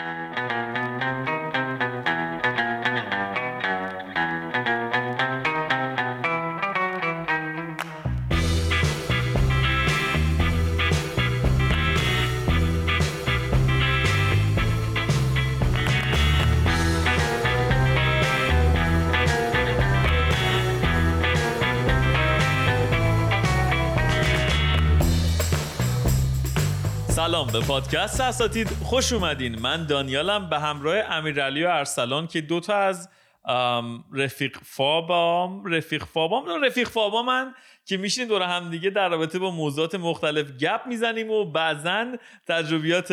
سلام به پادکست اساتید خوش اومدین. من دانیالم به همراه امیرعلی و ارسلان که دوتا از رفیق فابام رفیق فابام رفیق فابام من که میشین دور هم دیگه در رابطه با موضوعات مختلف گپ می‌زنیم و بعضا تجربیات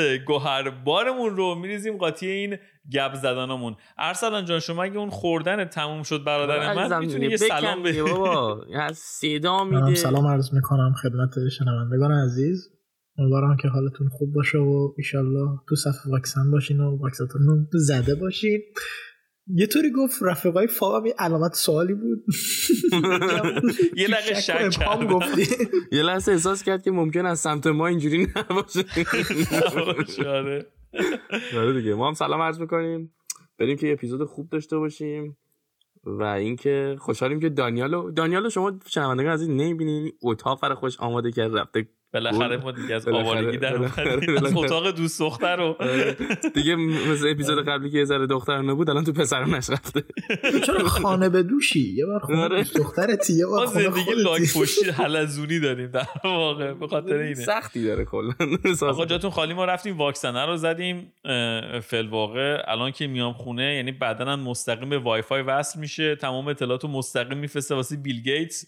بارمون رو میریزیم قاطی این گپ زدنمون ارسلان جان شما اگه اون خوردن تموم شد برادر من می‌تونی یه سلام بدی بابا. صدا میده. سلام عرض می‌کنم خدمت شنوندگان عزیز. امیدوارم که حالتون خوب باشه و ایشالله تو صف واکسن باشین و واکسنتون زده باشین. یه طوری گفت رفیقای فابم یه علامت سوالی بود. یه لحظه شک یه لحظه احساس کرد که ممکن از سمت ما اینجوری نباشه. آره. آره دیگه. ما هم سلام عرض می‌کنیم. بریم که یه اپیزود خوب داشته باشیم. و اینکه خوشحالیم که دانیالو دانیالو شما شنوندگان عزیز نمی‌بینین اتاق فر خوش آماده کرد رفته بالاخره ما دیگه از آوارگی در از اتاق دوست دختر رو. آره. دیگه مثل اپیزود قبلی که یه ذره دختر نبود الان تو پسرانش رفته چرا خانه به دوشی؟ یه بار خونه آره. دخترتی یه بار خونه زندگی لاک پشتی حلزونی داریم در واقع به خاطر اینه. سختی داره کلا. آقا جاتون خالی ما رفتیم واکسنه رو زدیم فی‌الواقع الان که میام خونه یعنی بدنم مستقیم به وای فای وصل میشه. تمام اطلاعاتو مستقیم میفرسته واسه بیل گیتس.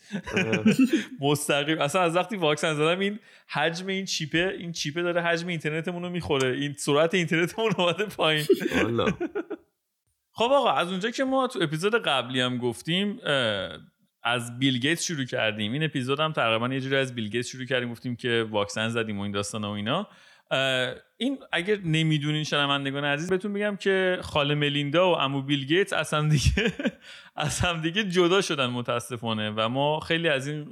مستقیم. اصلا از وقتی واکسن زدم این حجم این چیپه این چیپه داره حجم اینترنتمون رو می‌خوره. این سرعت اینترنتمون اومده پایین. خب آقا از اونجا که ما تو اپیزود قبلی هم گفتیم از بیل گیتس شروع کردیم. این اپیزود هم تقریبا یه جوری از بیل گیتس شروع کردیم. گفتیم که واکسن زدیم و این داستان و اینا. این اگر نمی‌دونین شنوندگان عزیز بهتون بگم که خاله ملیندا و امو بیل گیتس از هم دیگه از هم دیگه جدا شدن متاسفانه و ما خیلی از این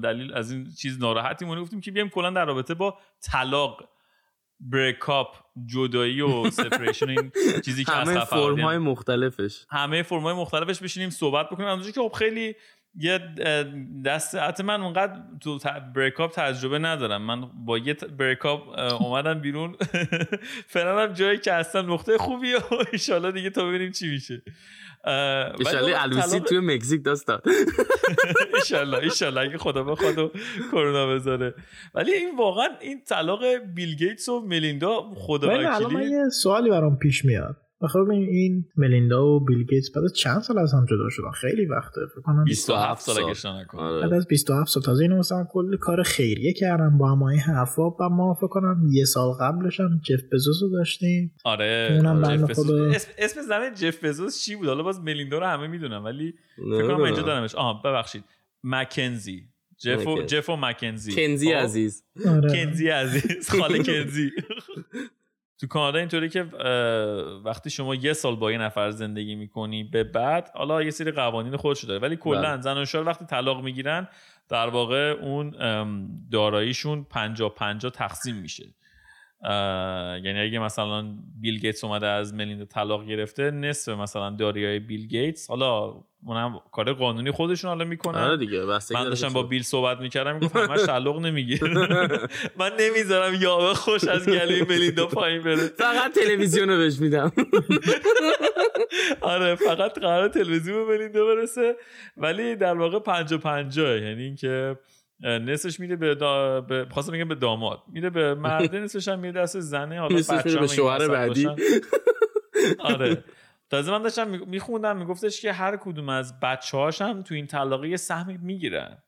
دلیل از این چیز ناراحتیم گفتیم که بیایم کلا در رابطه با طلاق بریکاپ جدایی و سپریشن این چیزی که همه فرم های مختلفش. همه فرم های مختلفش بشینیم صحبت بکنیم. که خب خیلی یه دست حتی من اونقدر تو بریکاپ تجربه ندارم. من با یه بریکاپ اومدم بیرون. فعلا هم جایی که هستم نقطه خوبیه و ایشالله دیگه تا ببینیم چی میشه. ایشالله علوسی توی مکزیک دست داد ایشالله ایشالله اگه خدا بخواد و کرونا بذاره. ولی این واقعا این طلاق بیل گیتس و ملیندا خدا وکیلی یه سوالی برام پیش میاد. ببین این ملیندا و بیل گیتس بعد از چند سال از هم جدا شدن؟ خیلی وقته فکر کنم 27 سال. اگه نکنم آره. بعد از 27 سال تازه اینو مثلا کلی کار خیریه کردن با هم این حرفا و ما فکر کنم یه سال قبلش هم جف بزوس رو داشتیم. آره. اونم جف اسم, اسم زن جف بزوس چی بود؟ حالا باز ملیندا رو همه می‌دونن ولی فکر کنم اینجا دارمش. آها ببخشید. مکنزی. جف و جف و مکنزی. کنزی خب. عزیز. آره. کنزی عزیز. خاله کنزی. تو کانادا اینطوری که وقتی شما یه سال با یه نفر زندگی می‌کنی به بعد حالا یه سری قوانین خودش داره ولی کلا بله. زن و شوهر وقتی طلاق می‌گیرن در واقع اون داراییشون پنجا پنجا تقسیم میشه یعنی اگه مثلا بیل گیتس اومده از ملیندا طلاق گرفته نصف مثلا داریای بیل گیتس. حالا اونم کار قانونی خودشون حالا می‌کنن. آره دیگه من داشتم با بیل صحبت می‌کردم می‌گفت همش تعلق نمیگه من نمی‌ذارم یاوه خوش از گلوی ملیندا پایین بره. فقط تلویزیون رو بهش میدم. آره فقط قرار تلویزیون به ملیندا برسه. ولی در واقع پنجا پنجا یعنی اینکه نصفش میده به دا... به خواستم میگم به داماد. میده به مرده نصفش هم میده دست زنه حالا بچه‌ها به شوهر بعدی. آره. تازه من داشتم میخوندم میگفتش که هر کدوم از بچه هم تو این طلاقه یه سهمی می‌گیرن.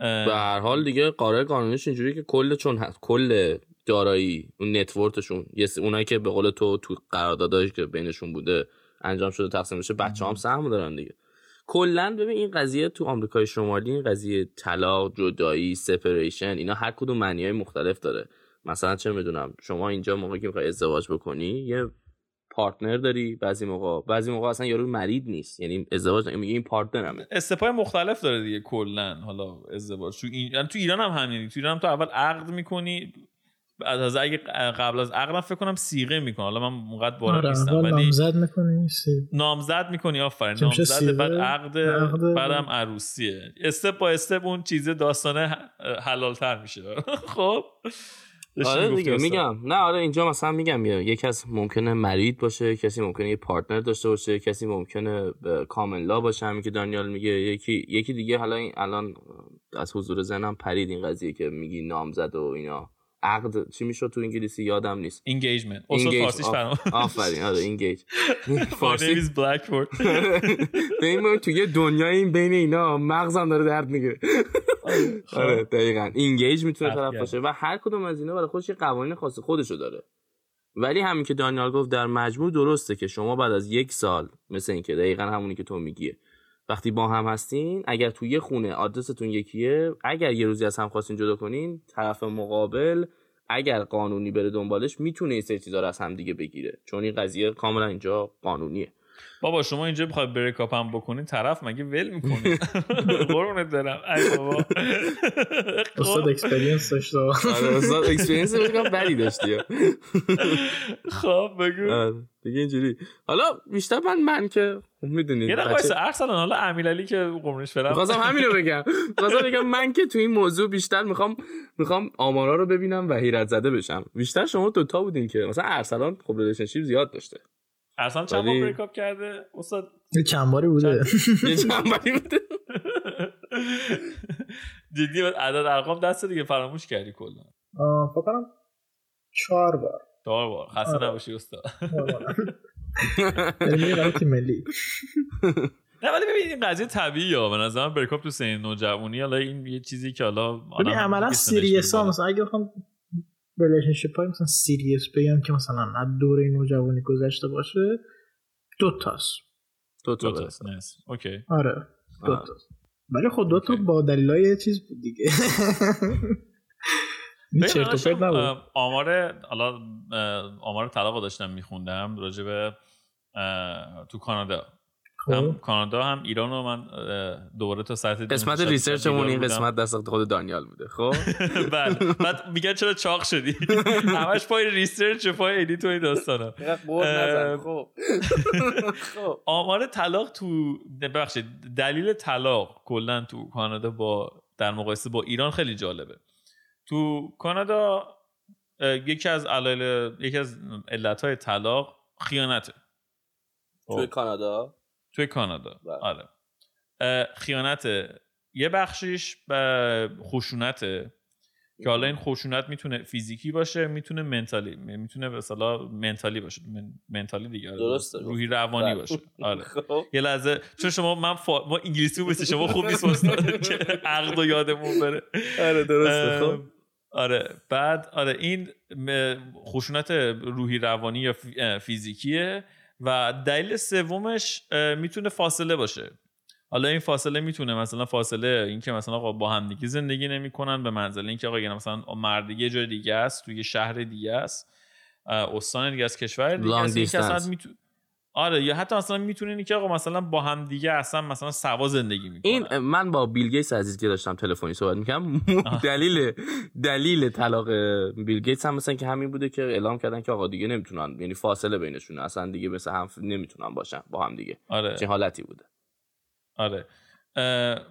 به هر حال دیگه قرار قانونیش اینجوری که کل چون هست کل دارایی اون net worth شون یه اونایی که به قول تو تو قراردادایی که بینشون بوده انجام شده تقسیم بشه بچه هم سهم دارن دیگه. کلا ببین این قضیه تو آمریکای شمالی این قضیه طلاق جدایی separation اینا هر کدوم معنی های مختلف داره. مثلا چه می‌دونم شما اینجا موقعی که می‌خوای ازدواج بکنی یه پارتنر داری بعضی موقع بعضی موقع اصلا یارو مرید نیست. یعنی ازدواج میگه این پارتنرمه. استپای مختلف داره دیگه کلا حالا ازدواج. تو این یعنی تو ایران هم همینه. تو ایران هم تو اول عقد می‌کنی از اگه قبل از عقدم فکر کنم سیغه می‌کنه. حالا من اونقدر وارد نیستم ولی نامزد می‌کنی نامزد می‌کنی آفرین. نامزد بعد عقد. بعدم عروسیه. استپ با استپ اون چیز داستانه حلالتر میشه. خب. آره دیگه. میگم. نه آره اینجا مثلا میگم یکی از ممکنه مرید باشه کسی ممکنه یه پارتنر داشته باشه کسی ممکنه کامل لا باشه همین که دانیال میگه. یکی یکی دیگه حالا این الان از حضور ذهنم پرید این قضیه که میگی نامزد و اینا. عقد. چی می‌شد تو انگلیسی؟ یادم نیست. استاد Engage. فارسیش فرام آفرین. آره اینگیج فارسی is Blackboard. ببین تو یه دنیای این بین اینا مغزم داره درد می‌گیره. آره دقیقا. اینگیج می‌تونه طرف. باشه و هر کدوم از اینا برای خودش یه قوانین خاص خودشو داره. ولی همین که دانیال گفت در مجموع درسته که شما بعد از یک سال مثل اینکه دقیقا همونی که تو میگیه وقتی با هم هستین اگر توی یه خونه آدرستون یکیه اگر یه روزی از هم خواستین جدا کنین طرف مقابل اگر قانونی بره دنبالش می‌تونه این سری چیزا رو از هم دیگه بگیره. چون این قضیه کاملا اینجا قانونیه. بابا شما اینجا بخوای بریکاپ هم بکنین طرف مگه ول می‌کنه قربونت برم. ای بابا. استاد خب. experience داشته آره استاد experience بگم بدی داشتی. خب بگو. آره، دیگه اینجوری. حالا بیشتر من من که می‌دونید یه دقیقه ارسلان حالا امیرعلی که قربونش برم. می‌خواستم همینو بگم. می‌خواستم بگم من که تو این موضوع بیشتر می‌خوام می‌خوام آمارا رو ببینم و حیرت زده بشم. بیشتر شما دوتا بودین که مثلا ارسلان خب relationship زیاد داشته. ارسلان چند بار بریکاپ کرده؟ استاد یه چند باری بوده یه چند بوده. جدی عدد ارقام دست دیگه فراموش کردی کلا. آه، فکر کنم چهار بار. چهار بار. خسته آره. نباشی استاد. یعنی ملی. نه ولی ببین این قضیه طبیعیه. به نظر من بریکاپ تو سن نوجوانی حالا این یه چیزی که حالا ببین عملا میره مثلا اگه بخوام relationship های مثلا serious بگم که مثلا از دوره نوجوانی گذشته باشه دو تاست دوتا بالا. بس. nice. Okay آره دو. تاست ولی خب دو تا. با دلایل چیز بود دیگه آمار حالا آمار طلاق داشتم میخوندم راجع به تو کانادا هم خب کانادا هم ایران رو من دوباره تا سطح قسمت research مون این قسمت دست خود دانیال بوده خب. بله. بعد میگن چرا چاق شدی؟ همش پای research و پای edit و این داستانا. خب. خب. آمار طلاق تو ببخشید دلیل طلاق کلا تو کانادا با در مقایسه با ایران خیلی جالبه. تو کانادا یکی از دلایل یکی از علتهای طلاق خیانته. توی خب. کانادا؟ توی کانادا. بله. آره. خیانت یه بخشیش به خشونته که حالا این خشونت می‌تونه فیزیکی باشه می‌تونه منتالی می‌تونه مثلا منتالی باشه. من- منتالی دیگه آره. درسته. روحی روانی بله. باشه. آره. خب. یه لحظه چون شما من فا... ما انگلیسی بود شما خوب نیست استاد که عقد و یادمون بره. آره درسته. خب. آره. بعد آره این خشونت روحی روانی یا فیزیکیه. و دلیل سومش می‌تونه فاصله باشه. حالا این فاصله می‌تونه مثلا فاصله اینکه مثلا با همدیگه زندگی نمی‌کنن به منزله اینکه آقا مثلا مرد یه جای دیگه است توی یه شهر دیگه است استان دیگه از کشور دیگه است آره یا حتی مثلا می‌تونه اینی که آقا مثلا با همدیگه اصلا مثلا سوا زندگی می‌کنن. این من با بیل گیتس عزیز که داشتم تلفنی صحبت می‌کنم دلیل دلیل طلاق بیل گیتس هم مثلا که همین بوده که اعلام کردن که آقا دیگه نمی‌تونن یعنی فاصله بینشونه اصلا دیگه مثل هم نمی‌تونن باشن با هم دیگه. آره. چه حالتی بوده. آره.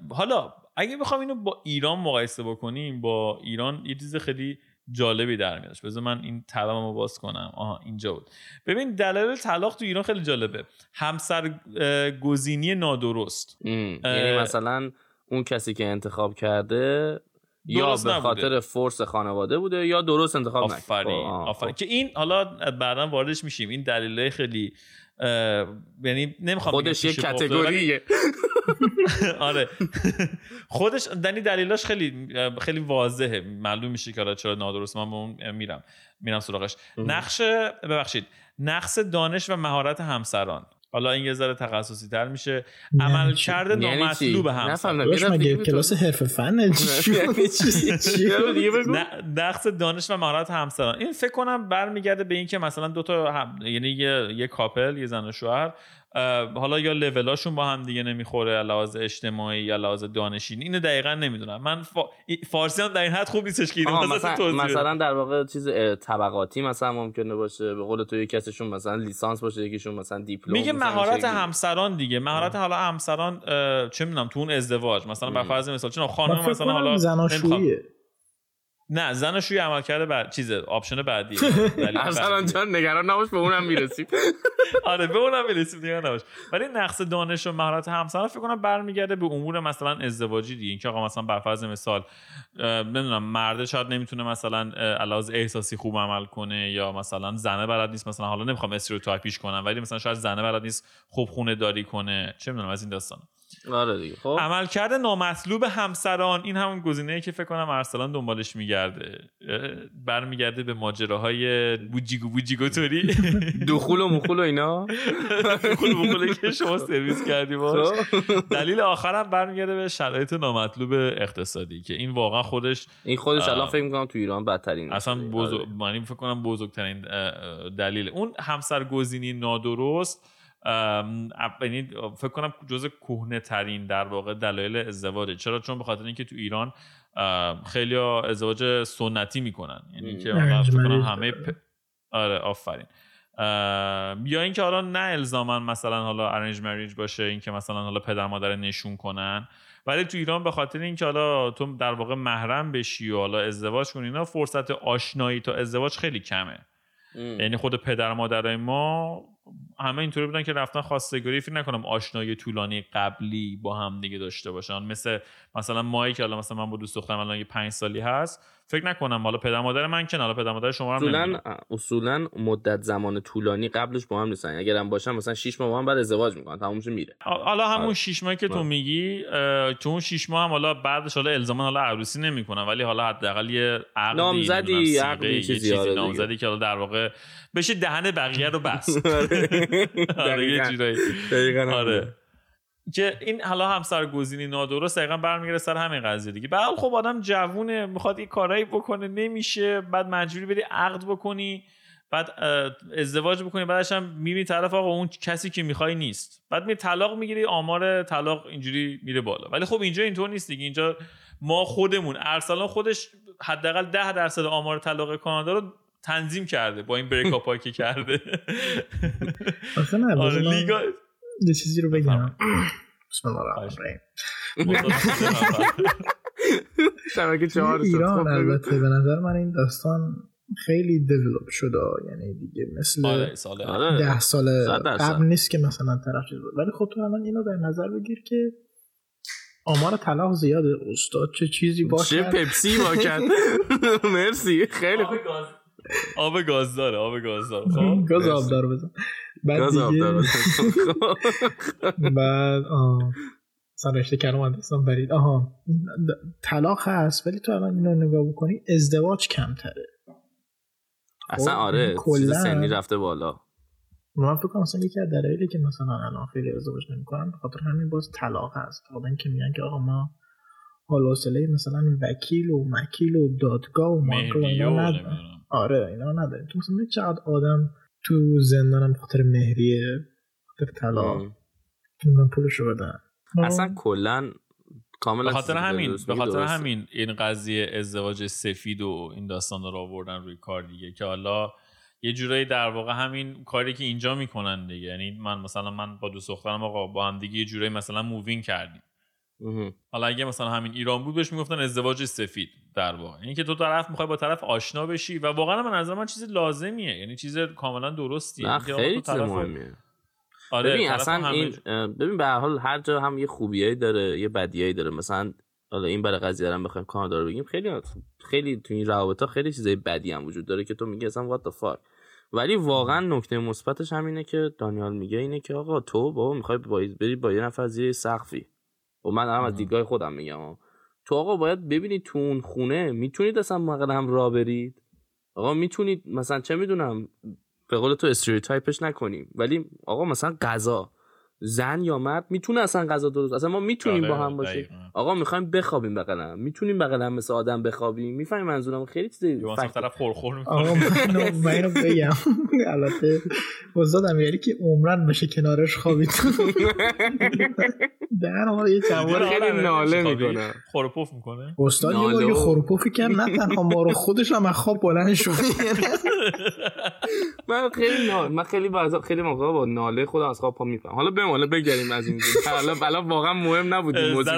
حالا اگه بخوام اینو با ایران مقایسه بکنیم با ایران یه چیز خیلی جالبی در میادش. بذار من این طلبمو باز کنم. آها اینجا بود. ببین دلایل طلاق تو ایران خیلی جالبه. همسر گزینی نادرست. یعنی مثلا اون کسی که انتخاب کرده یا به نبوده. خاطر فورس خانواده بوده یا درست انتخاب نکرده. آفرین خب، آفرین. خب. که این حالا بعدا واردش میشیم. این دلایل خیلی یعنی نمی‌خوام خودش یه ولی- کتگوریه آره. خودش دنی دلیلاش خیلی خیلی واضحه. معلوم میشه که حالا چرا نادرست من به اون میرم. میرم سراغش. نقش ببخشید. نقص دانش و مهارت همسران. حالا این یه ذره تخصصی تر میشه. عمل؟ کرده یعنی؟ نامطلوب دفعه مگه کلاس حرف چی یعنی نقص دانش و مهارت همسران. این فکر کنم برمیگرده به اینکه مثلا دو تا هم... یعنی یه یه کاپل یه زن و شوهر. حالا یا لولاشون با هم دیگه نمی‌خوره لحاظ اجتماعی یا لحاظ دانشین اینو دقیقا نمی‌دونم. من فا... فارسی هم در این حد خوب نیستش که مثلا, مثلا در واقع چیز طبقاتی مثلا ممکنه باشه. به قول تو یکیشون مثلا لیسانس باشه یکیشون مثلا دیپلم میگه مهارت همسران دیگه. مهارت حالا همسران چه می‌دونم تو اون ازدواج. مثلا بر فرض مثال چون خانم مثلا حالا نه زناشویی عمل کرده بعد چیز option بعدی. اصلا جان نگران نباش به اونم می‌رسیم. آره به اونم می‌رسیم نگران نباش. ولی نقص دانش و مهارت همسر فکر کنم برمیگرده به امور مثلا ازدواجی دیگه. اینکه آقا مثلا بر فرض مثال نمی‌دونم مرد شاید نمی‌تونه مثلا علاوه احساسی خوب عمل کنه یا مثلا زنه بلد نیست. مثلا حالا نمی‌خوام استریوتایپیش کنم ولی مثلا شاید زنه بلد نیست خوب خونه داری کنه. چه می‌دونم از این داستان آره دیگه. خب. عملکرد نامطلوب همسران این همون گزینه‌ای که فکر کنم ارسلان دنبالش میگرده. برمیگرده به ماجراهای بوجیگو بوجیگو توری. دخول و مخول و اینا. دخول و مخول که شما سرویس کردی باش. خب. دلیل آخرم برمیگرده به شرایط نامطلوب اقتصادی که این واقعا خودش این خودش الان فکر می‌کنم تو ایران بدترین اصلا بزرگ آره. من فکر کنم بزرگترین دلیل. اون همسرگزینی نادرست یعنی فکر کنم جز کهنه ترین در واقع دلایل ازدواجه. چرا؟ چون به خاطر اینکه تو ایران خیلی ازدواج سنتی می‌کنن. یعنی که همه پ... آره آفرین. یا اینکه حالا نه الزاما مثلا حالا ارنج مریج باشه اینکه مثلا حالا پدر مادر نشون کنن. ولی تو ایران به خاطر اینکه حالا تو در واقع محرم بشی و حالا ازدواج کنی اینا فرصت آشنایی تا ازدواج خیلی کمه. یعنی خود پدر مادرای ما همه اینطوری بودن که رفتن خواستگاری. فکر نکنم آشنایی طولانی قبلی با هم دیگه داشته باشن. مثل مثلا مایی که حالا مثلا من با دوست دخترم الان یه پنج سالی هست فکر نکنم. حالا پدر مادر من که حالا پدر مادر شما هم اصولا اصولا مدت زمان طولانی قبلش با هم نیستن. اگر هم باشن مثلا 6 ماه با هم بعد ازدواج می‌کنن. تمومش میره. حالا همون 6 ماهی که تو میگی تو اون 6 ماه هم حالا بعدش حالا الزاما حالا عروسی نمی‌کنن. ولی حالا حداقل یه عقدی نامزدی عقدی چیزی نامزدی که حالا در واقع بشه دهن بقیه رو بس آره. آره که این حالا همسر گزینی نادرست دقیقا برمیگره سر همین قضیه دیگه. بعد خب آدم جوونه می‌خواد این کارایی بکنه نمیشه. بعد مجبوری بری عقد بکنی بعد ازدواج بکنی بعدش هم می‌بینی طرف آقا اون کسی که می‌خوای نیست. بعد می طلاق می‌گیری آمار طلاق اینجوری میره بالا. ولی خب اینجا اینطور نیست دیگه. اینجا ما خودمون ارسلان خودش حداقل ده درصد آمار طلاق کانادا رو تنظیم کرده با این بریک که کرده. آره لیگا یه چیزی رو بگم. بسم الله الرحمن الرحیم. ایران البته به نظر من این داستان خیلی دیولوب شده یعنی دیگه مثل آره، آره. ده سال قبل نیست که مثلا طرف چیز ولی خب تو الان اینو در نظر بگیر که آمار طلاق زیاده. استاد چه چیزی با چه پپسی با مرسی. خیلی خوب. آب گاز داره آب گاز داره خب گاز آب داره بزن. بعد داره بعد سرشته کلام دستان برید. آها. طلاق هست ولی تو الان اینو نگاه بکنی ازدواج کمتره. اصلا خب، آره چیز سنی رفته بالا. من فکر کنم مثلا یکی از دلایلی که مثلا الان خیلی ازدواج نمی‌کنن به خاطر همین باز طلاق هست. آدم که میگن که آقا ما حال مثلا وکیل و مکیل و دادگاه و مانکو آره اینا نداریم. تو مثلا چقدر آدم تو زندانم خاطر مهریه خاطر طلا من پولش رو بدن. اصلا کلا کاملا به خاطر همین به خاطر همین این قضیه ازدواج سفید و این داستان رو آوردن روی کار دیگه که حالا یه جورایی در واقع همین کاری که اینجا می‌کنن دیگه. یعنی من مثلا من با دوست دخترم آقا با هم دیگه یه جورایی مثلا مووینگ کردیم. حالا اگه مثلا همین ایران بود بهش می‌گفتن ازدواج سفید. در واقع. یعنی که تو طرف می‌خوای با طرف آشنا بشی و واقعا من از من چیز لازمیه. یعنی چیز کاملا درستیه. نه خیلی چیز مهمیه. آره ببین اصلا این ببین به هر حال هر جا هم یه خوبیایی داره یه بدیایی داره. مثلا حالا این برای قضیه هم بخوایم کانادا رو بگیم خیلی خیلی تو این روابط ها خیلی چیزای بدی هم وجود داره که تو میگی اصلا وات fuck. ولی واقعا نکته مثبتش همینه که دانیال میگه اینه که آقا تو بابا می‌خوای بری با یه نفر زیر سقفی. و من دارم از دیدگاه خودم میگم تو آقا باید ببینید تو اون خونه می‌تونید اصلا موقع هم را برید آقا می‌تونید مثلا چه می‌دونم به قول تو استریوتایپش نکنیم ولی آقا مثلا غذا زن یا مرد می‌تونه اصلا غذا درست اصلا ما می‌تونیم با آره، هم باشیم. آقا می‌خوایم بخوابیم بغل هم. می‌تونیم بغل هم مثل آدم بخوابیم؟ می‌فهمی منظورم خیلی چیز یا مثلا طرف خورخور می‌کنه. آقا من اینو بگم. البته استاد امیری که عمرن بشه کنارش خوابید. در ما یه جوان خیلی ناله می‌کنه. خورپوف می‌کنه. استاد یه بار خروپوفی کرد نه تنها ما رو خودش هم از خواب بلند شد. من خیلی نال... من خیلی بعضا خیلی موقع با ناله خودم از خواب پا میفهم حالا بمون حالا بگذریم از این حالا حالا واقعا مهم نبود این موضوع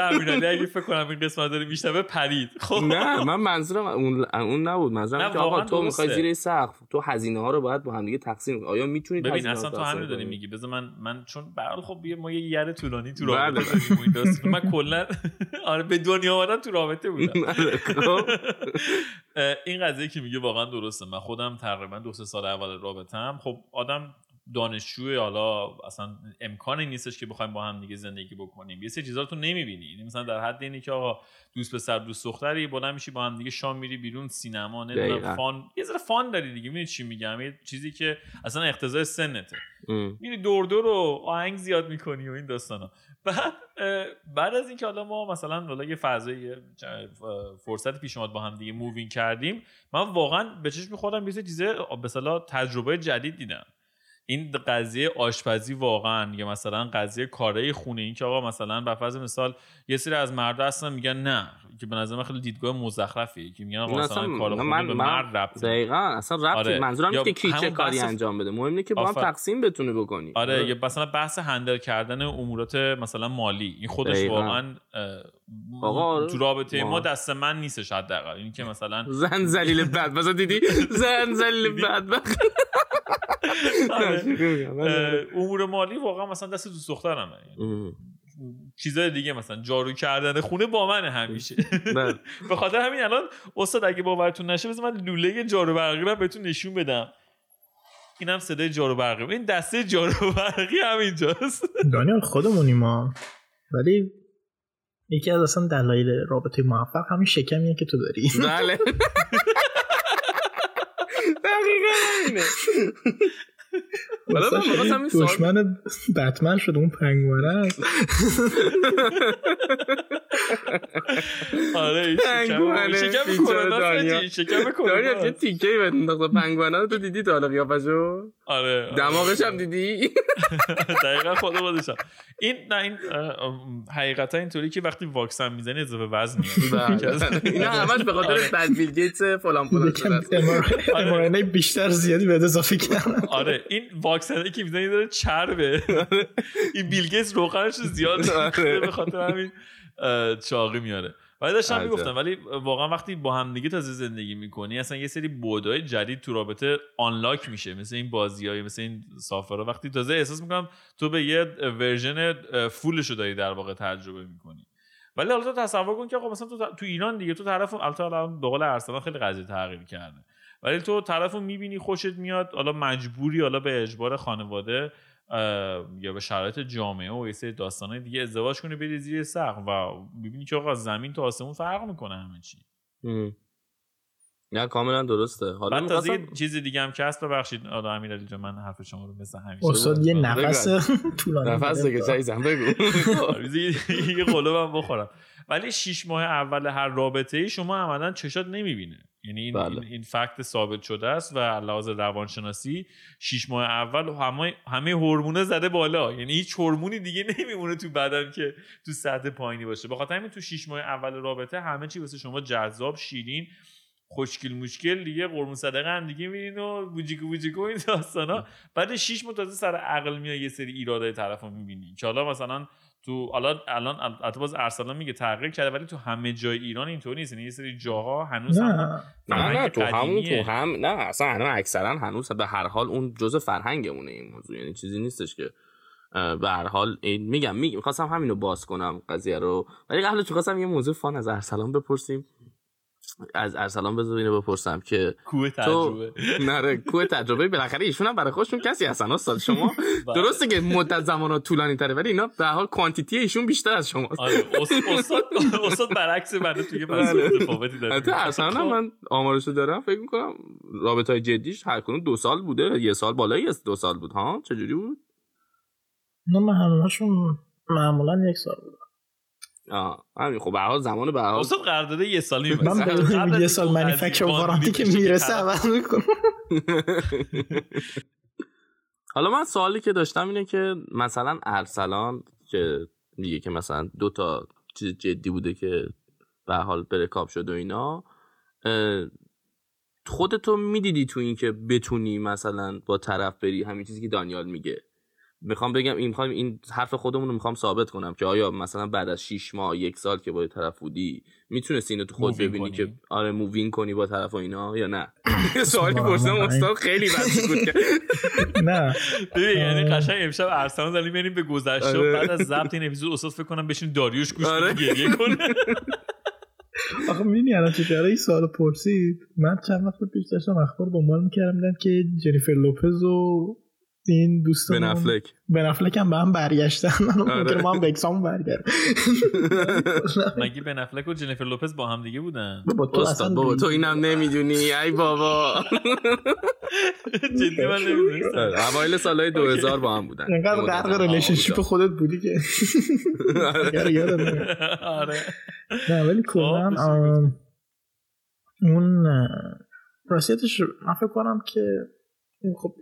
امیرعلی اگه فکر کنم این قسمت داره میشنوه پرید خب نه من منظورم اون اون نبود منظورم که آقا تو می‌خوای. زیر سقف تو هزینه ها رو باید با هم دیگه تقسیم کنی. آیا می‌تونید ببین اصلا تو همین داری؟ میگی بذار من من چون به خب ما یه یر طولانی تو بله. رابطه داریم و این داستان. من کلا آره به دنیا آمدن تو رابطه بودم خب. اه، این قضیه که میگه واقعا درسته من خودم تقریبا دو سه سال اول رابطم خب آدم دانشجوی حالا اصلا امکانی نیستش که بخوایم با هم دیگه زندگی بکنیم. یه سری چیزا رو تو نمی‌بینی. یعنی مثلا در حد اینی که آقا دوست پسر دوست دختری بلند میشی با هم دیگه شام میری بیرون سینما دقیقاً. fun. یه ذره fun داری دیگه. می‌دونی چی میگم؟ یه چیزی که اصلا اقتضای سنته. میری دور دور و آهنگ زیاد می‌کنی و این داستانا. بعد بعد از اینکه حالا ما مثلا حالا یه فضای فرصت پیش اومد با هم دیگه مووینگ کردیم من واقعا به چشم خودم یه چیزه یه تجربه جدید دیدم. این قضیه آشپزی واقعا یا مثلا قضیه کارهای خونه این که آقا مثلا به فرض مثال یه سری از مرد هستن میگن نه که به نظر من خیلی دیدگاه مزخرفیه که میگن آقا مثلا اصلا کار نه، خونه من- به من- مرد ربط دقیقا اصلا ربطی آره. منظورم که کی چه همون کاری بحث- انجام بده مهم اینه که با هم تقسیم بتونه بکنی آره یا مثلا بحث هندل کردن امورات مثلا مالی این خودش دقیقاً. واقعا آقا، آره. تو رابطه ما ما- دست من نیستش حداقل. این که مثلا زن زلیل بد. بازا دیدی؟ زن زلیل بد. آره. امور مالی واقعا مثلا دست دوست دخترمه. چیزای دیگه مثلا جارو کردن خونه با منه همیشه. به خاطر همین الان استاد اگه باورتون نشه بذار من لوله جارو برقی رو بهتون نشون بدم. اینم صدای جارو برقی. این دسته جارو برقی همینجاست. دانیال خودمونیم ما. ولی یکی از اصلا دلایل رابطه موفق همین شکمیه که تو داری. بله. دقیقا من دشمن بتمن شده اون پنگوانه آره شکم پنگوانه، شکم بیچاره کرونا. شکم کرونا. یه تیکه ای بنداخت پنگوانا رو تو دیدی تا حالا قیافشو آره دماغش هم دیدی؟ دقیقا خود خودشم این نه این حقیقتا اینطوری که وقتی واکسن می‌زنی اضافه وزن میاد بله. اینا همش به خاطر آره. بد بیل گیتس فلان فلان. امارنه بیشتر زیادی بهت اضافه کردن آره این واکسنی که می‌زنی داره چربه. این بیل گیتس روغنش رو زیاد آره. به خاطر همین چاقی میاره. ولی داشتم. می‌گفتم ولی واقعا وقتی با هم دیگه تازه زندگی می‌کنی اصلا یه سری بودای جدید تو رابطه آنلاک میشه مثل این بازی مثل این سافرها وقتی تازه احساس می‌کنم تو به یه ورژن فولش رو داری در واقع تجربه می‌کنی. ولی حالا تو تصور کن که آقا مثلا تو, تو ایران دیگه تو طرف البته الان به قول ارسلان خیلی قضیه تغییر کرده. ولی تو طرف رو می‌بینی خوشت میاد حالا مجبوری حالا به اجبار خانواده یا به شرایط جامعه و یه سری داستانهای دیگه ازدواج کنی بری زیر سقف و ببینی که آقا زمین تا آسمون فرق می‌کنه همه چی. نه کاملا درسته. حالا بعد تازه می‌خواستم- چیز دیگه هم که هست ببخشید. آقا امیرعلی جان من حرف شما رو مثل همیشه استاد یه. نفس طولانی نفس. دیگه چایزم بگو. یه قلوبم بخورم. ولی شیش ماه اول هر رابطه ای شما عملا چشات نمی‌بینه. یعنی این, بله. این, فکت ثابت شده است و لحاظ روانشناسی شیش ماه اول همه همه هورمونه زده بالا. یعنی هیچ هورمونی دیگه نمیمونه تو بدن که تو سطح پایینی باشه. به خاطر همین تو شیش ماه اول رابطه همه چی واسه شما جذاب شیرین خوشگل مشکل دیگه قرمون صدقه هم دیگه میرین و بوجیکو بوجیکو این داستانا. بعد شیش ماه تازه سر عقل میای یه سری ایرادای طرف رو می‌بینی. که حالا مثلا تو حالا الان البته باز ارسلان میگه تغییر کرده ولی تو همه جای ایران اینطوری نیست. یعنی یه سری جاها هنوز هم نه. نه نه فرهنگ تو همون. تو هم نه اصلا هنوز اکثرا هنوز به هر حال اون جزء فرهنگمونه این موضوع. یعنی چیزی نیستش که به هر حال این میگم میگم می‌خواستم همینو باز کنم قضیه رو. ولی قبلش می‌خواستم یه موضوع فان از ارسلان بپرسیم. از ارسلان بذار اینو بپرسم که کوه تو تجربه. نره کوه تجربه. بالاخره ایشون هم برای خودشون کسی هستن استاد. شما بله. درسته که مدت زمان طولانی تره ولی اینا به هر حال کوانتیتی ایشون بیشتر از شماست. آره اس- استاد استاد برعکس منه توی پس بله. اتفاقاتی داره البته ارسلان هم خب. من آمارشو دارم فکر می‌کنم رابطه های جدیش هر کنون دو سال بوده یه سال بالایی از دو سال بود. ها؟ چجوری بود؟ نه من همهاشون معمولا یک سال بود. آه همین خب به حال زمان به حال اصلا قرارداد یه سالی من یه سال منیفکچر و وارانتی که می‌رسه عوض می‌کنم حالا من سوالی که داشتم اینه که مثلا ارسلان که میگه که مثلا دو تا چیز جدی بوده که به حال برکاب شد و اینا خودتو می‌دیدی تو این که بتونی مثلا با طرف بری؟ همین چیزی که دانیال میگه. می‌خوام بگم این می‌خوام این حرف خودمون رو می‌خوام ثابت کنم که آیا مثلا بعد از 6 ماه یک سال که با طرف بودی می‌تونستی اینو تو خود ببینی که آره مووین کنی با طرف و اینا یا نه؟ سوالی پرسیدم استاد خیلی بد بود نه. ببین یعنی قشنگ امشب ارسلان زلی بریم به گذشته آره. بعد از ضبط این اپیزود استاد فکر کنم بشین داریوش گوش آره. گریه کنه. آخه می‌بینی الان چه این سوال پرسید؟ من چند وقت پیش داشتم اخبار دنبال می‌کردم که جنیفر لوپز و این دوستان بن افلک بن افلک هم به هم برگشتن. آره. ما هم بکسام برگرد. مگه بن افلک و جنیفر لوپز با هم دیگه بودن؟ بابا تو اصلا بابا تو اینم نمی‌دونی. ای بابا. جدی من نمی‌دونستم. آره، اوایل سالهای 2000 با هم بودن. اینقدر غرق relationship خودت بودی که. آره. نه ولی کلا خب، اون راستیتش من فکر کنم که خب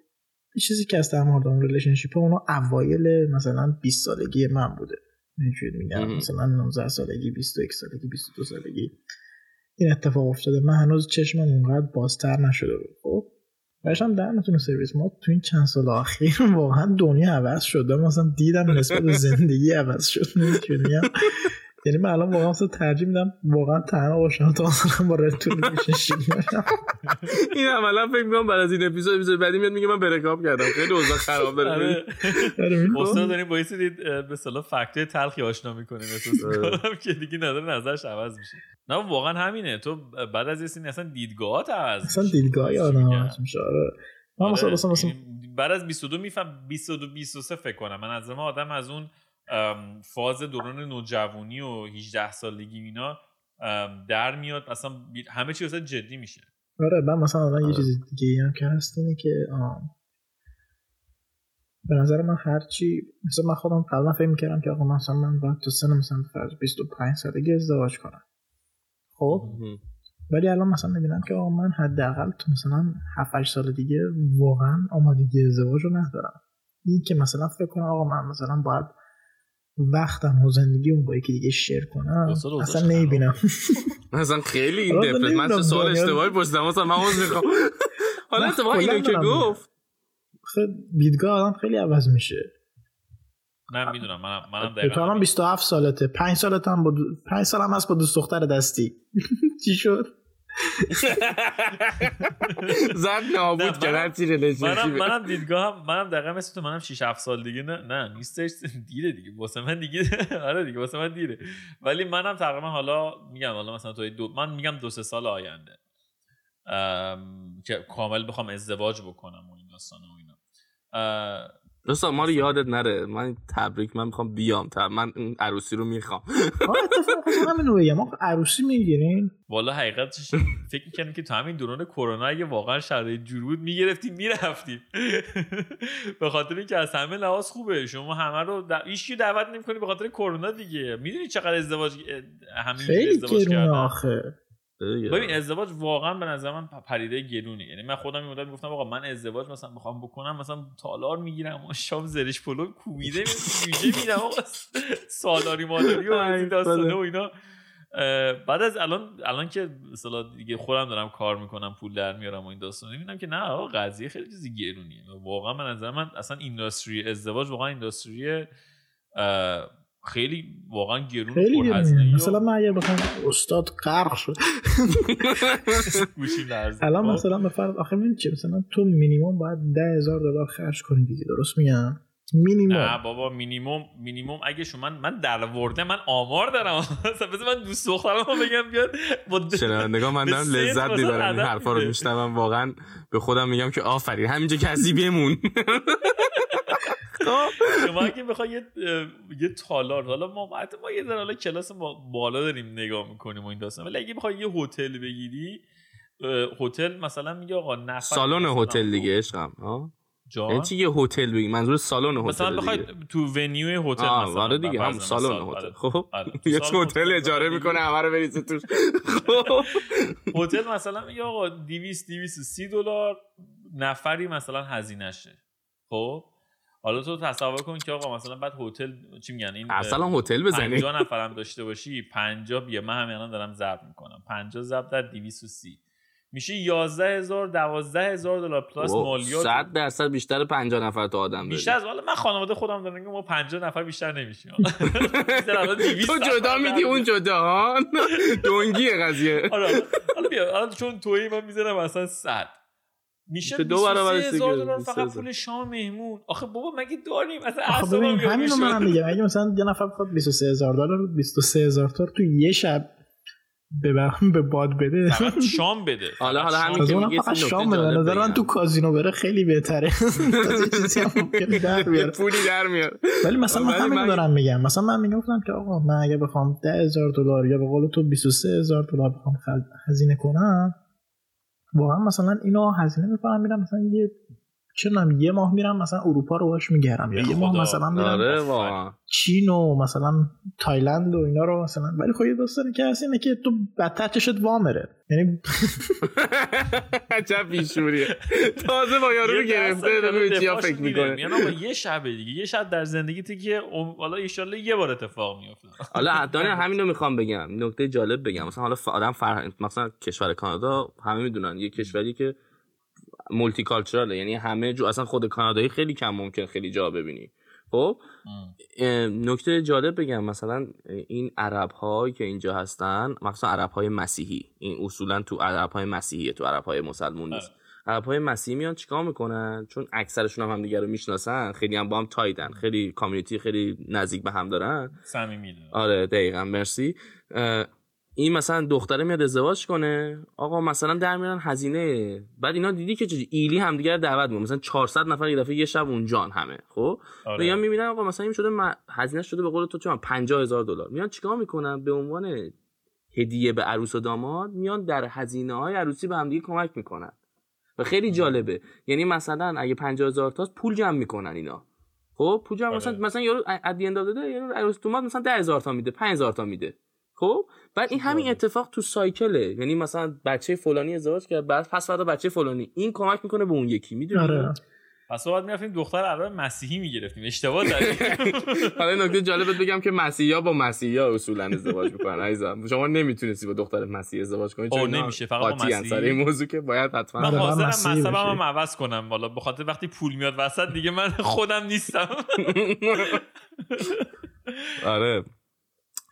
چیزی که از در مورد اون relationship اونو اوایل مثلا 20 سالگی من بوده. اینجوری میگم. مثلا 19 سالگی 21 سالگی 22 سالگی. این اتفاق افتاده. من هنوز چشمم اونقدر بازتر نشده بود. خب برشم در نتونه سرویس ما تو این چند سال اخیر واقعا دنیا عوض شده مثلا دیدم نسبت به زندگی عوض شد. یعنی من الان واقعا ترجیح میدم واقعا تنها باشم تا با رتون این عملا فکر می‌کنم بعد از این اپیزود اپیزود بعدی میاد میگه من برکاپ کردم. خیلی اوضاع خراب داره. آره. آره، استاد داریم با دید به اصطلاح فکت تلخی آشنا می‌کنیم. احساس آره. می‌کنم که دیگه نداره نظرش عوض میشه. نه واقعا همینه. تو بعد از یه سین اصلا دیدگاهات عوض اصلا دیدگاه آدم عوض میشه. من مثلا مثلا یعنی بعد از 22 میفهم 22 23 فکر کنم. من از آدم از اون فاز دوران نوجوانی و 18 سالگی اینا در میاد. اصلا همه چی اصلا جدی میشه. آره من مثلا الان یه آره. چیز دیگه هم که هست اینه که به نظر من هرچی مثلا من خودم قبلا فکر می‌کردم که آقا مثلا من باید تو سن مثلا فرض 25 سالگی ازدواج کنم. خب؟ ولی الان مثلا می‌بینم که آقا من حداقل تو مثلا 7 8 سال دیگه واقعا آمادگی ازدواج رو ندارم. این که مثلا فکر کنم آقا من مثلا باید وقتم و اون با یکی دیگه شیر کنم. اصلا نمی‌بینم. اصلا خیلی این دفعه من سوال اشتباهی پرسیدم. مثلا من عذر می‌خوام. حالا اتفاقا اینو که گفت دیدگاه آدم خیلی عوض میشه. نه می‌دونم. منم منم دقیقاً تو الان 27 سالته. 5 سالت هم با 5 سالم هست با دوست دختر دستی. چی شد؟ زد نابود کرد هرچی منم منم دیدگاه منم دقیقا مثل تو منم 6 7 سال دیگه نه نه نیستش. دیره دیگه. واسه من دیگه آره دیگه واسه من دیره. ولی منم تقریبا حالا میگم حالا مثلا تو دو من میگم دو سه سال آینده. که کامل بخوام ازدواج بکنم و این داستان و اینا. دوستان ما رو یادت نره. من تبریک من می‌خوام بیام. تب. من اون عروسی رو می‌خوام. اتفاقا همین بگم ما عروسی می‌گیرین والا حقیقتش فکر می‌کنم که تو همین دوران کرونا اگه واقعا شرایط جور بود می‌گرفتیم می‌رفتیم. به خاطر اینکه از همه لحاظ خوبه. شما همه رو هیچ دعوت نمی‌کنی به خاطر کرونا دیگه. می‌دونی چقدر ازدواج همین ازدواج کردن؟ ببین ازدواج واقعا به نظر من پریده گرونه یعنی من خودم این گفتم آقا من ازدواج مثلا می‌خوام بکنم مثلا تالار می‌گیرم و شام زرش پلو کوبیده جوجه میرم آقا سالاری مالاری و این داستانه و اینا. بعد از الان الان که مثلا دیگه خودم دارم کار می‌کنم پول در میارم و این داستان می‌بینم که نه آقا قضیه خیلی چیزی گرونیه. واقعا به نظر من اصلا اینداستری ازدواج واقعا اینداستری خیلی واقعا گرون خیلی گرون مثلا من اگه بخوام استاد غرق شد. الان خب. مثلا به فرض آخه ببین چه مثلا تو مینیمم باید ده هزار دلار خرج کنی دیگه درست میگم؟ مینیمم. نه بابا مینیمم مینیمم اگه شما من من در ورده من آمار دارم. مثلا من دوست دخترم بگم بیاد نگاه من دارم لذت می‌برم. این حرفا رو میشنوم. واقعا به خودم میگم که آفرین. همینجا کسی بمون شما اگه بخوای یه یه تالار حالا ما ما یه ذره حالا کلاس بالا داریم نگاه می‌کنیم و این داستان. ولی اگه بخوای یه هتل بگیری هتل مثلا میگه آقا نفر سالن هتل دیگه عشقم یعنی چی یه هتل بگی؟ منظور سالن هتل مثلا بخوای تو ونیو هتل مثلا آره دیگه هم سالن هتل. خب. یه هتل اجاره می‌کنه همه رو بریزه توش. خب. هتل مثلا یا آقا 200 230 دلار نفری مثلا هزینهشه. خب؟ حالا تو تصور کن که آقا مثلا بعد هتل چی میگن؟ این اصلا هتل بزنی. 50 نفرم داشته باشی 50 بیا. من همین الان دارم ضرب می‌کنم. 50 ضرب در 230 میشه 11000 12000 دلار پلاس مالیات. 100 درصد بیشتر 50 نفر تو آدم بیشتر از حالا من خانواده خودم دارم میگم ما 50 نفر بیشتر نمیشیم. تو جدا میدی اون جدا ها دونگی قضیه. آره حالا بیا حالا چون تویی من می‌ذارم مثلا 100 میشه دو برابر هزار دلار فقط پول شام مهمون. آخه بابا مگه داریم اصلا آخه ببین همین رو من میگم. اگه مثلا یه نفر بخواد 23000 دلار 23000 تا تو یه شب ببرم به باد بده. فقط شام بده. حالا حالا همین که میگه فقط شام بده. نظر من تو کازینو بره خیلی بهتره. پولی در میاد. ولی مثلا من همین دارم میگم. مثلا من می‌گفتم که آقا من اگه بخوام 10000 دلار یا به قول تو 23000 دلار بخوام هزینه کنم واقعا مثلا اینو هزینه می‌کنم میرم مثلا یه چه یه ماه میرم مثلا اروپا رو باش میگردم یا یه ماه مثلا میرم آره چین و مثلا تایلند و اینا رو مثلا. ولی خب یه داستانی که هست اینه که تو بدتر چشت وامره یعنی عجب بیشوریه. تازه با یارو رو گرفته داره چیا فکر می‌کنه. یعنی یه شب دیگه یه شب در زندگی که حالا ان یه بار اتفاق میفته حالا دانه همین رو می‌خوام بگم. نکته جالب بگم. مثلا حالا آدم فرهنگ مثلا کشور کانادا همه می‌دونن. یه کشوری که مولتی کالچوراله یعنی همه جو اصلا خود کانادایی خیلی کم ممکن خیلی جا ببینی. خب؟ نکته جالب بگم مثلا این عرب هایی که اینجا هستن مثلا عرب های مسیحی این اصولا تو عرب های مسیحی تو عرب های مسلمون نیست. عرب های مسیحی میان چیکار می‌کنن؟ چون اکثرشون هم همدیگه رو می‌شناسن خیلی هم با هم تایدن خیلی کامیونیتی خیلی نزدیک به هم دارن. صمیمی آره دقیقا مرسی. این مثلا دختره میاد ازدواج کنه آقا مثلا در میارن هزینه. بعد اینا دیدی که ایلی همدیگه دعوت می‌کنن مثلا 400 نفر یه دفعه یه شب اونجان همه خب؟ آره. میان می‌بینن آقا مثلا این شده هزینه شده به قول تو چون 50000 دلار. میان چیکار می‌کنن؟ به عنوان هدیه به عروس و داماد میان در هزینه های عروسی به همدیگه کمک می‌کنن. و خیلی جالبه. یعنی مثلا اگه 50000 تا پول جمع می‌کنن اینا. خب؟ پول جمع آره. مثلا مثلا یارو ادی اند داده یارو عروس داماد مثلا 10000 تا میده 5000 تا میده. خب؟ بعد این همین اتفاق تو سایکله. یعنی مثلا بچه فلانی ازدواج کرد بعد پس بعد بچه فلانی. این کمک می‌کنه به اون یکی می‌دونی؟ آره. پس بعد می‌رفتیم دختر عرب مسیحی می‌گرفتیم. اشتباه داریم حالا نکته جالبت بگم که مسیحا با مسیحا اصولا ازدواج می‌کنن. عزیزم شما نمی‌تونستی با دختر مسیحی ازدواج کنی چون نمیشه. فقط با مسیحی. این موضوع که باید حتما من حاضرم مذهبم عوض کنم. والا به خاطر وقتی پول میاد وسط دیگه من خودم نیستم. آره.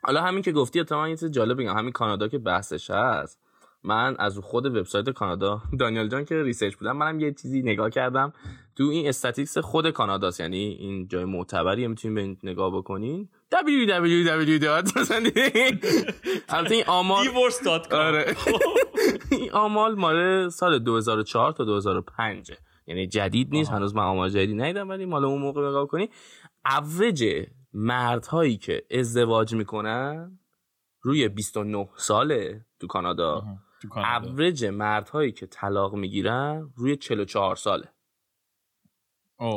حالا همین که گفتی اتفاقا یه چیز جالب بگم. همین کانادا که بحثش هست من از خود وبسایت کانادا دانیال جان که ریسرچ بودم منم یه چیزی نگاه کردم. تو این استاتیکس خود کاناداست یعنی این جای معتبری می‌تونین به نگاه بکنین. www. البته این آمار آره. این آمال مال سال 2004 تا 2005 یعنی جدید نیست هنوز من آمار جدیدی ندیدم ولی مال اون موقع نگاه کنی اوریج مردهایی که ازدواج می‌کنن روی 29 ساله تو کانادا. اوریج مردهایی که طلاق می‌گیرن روی 44 ساله.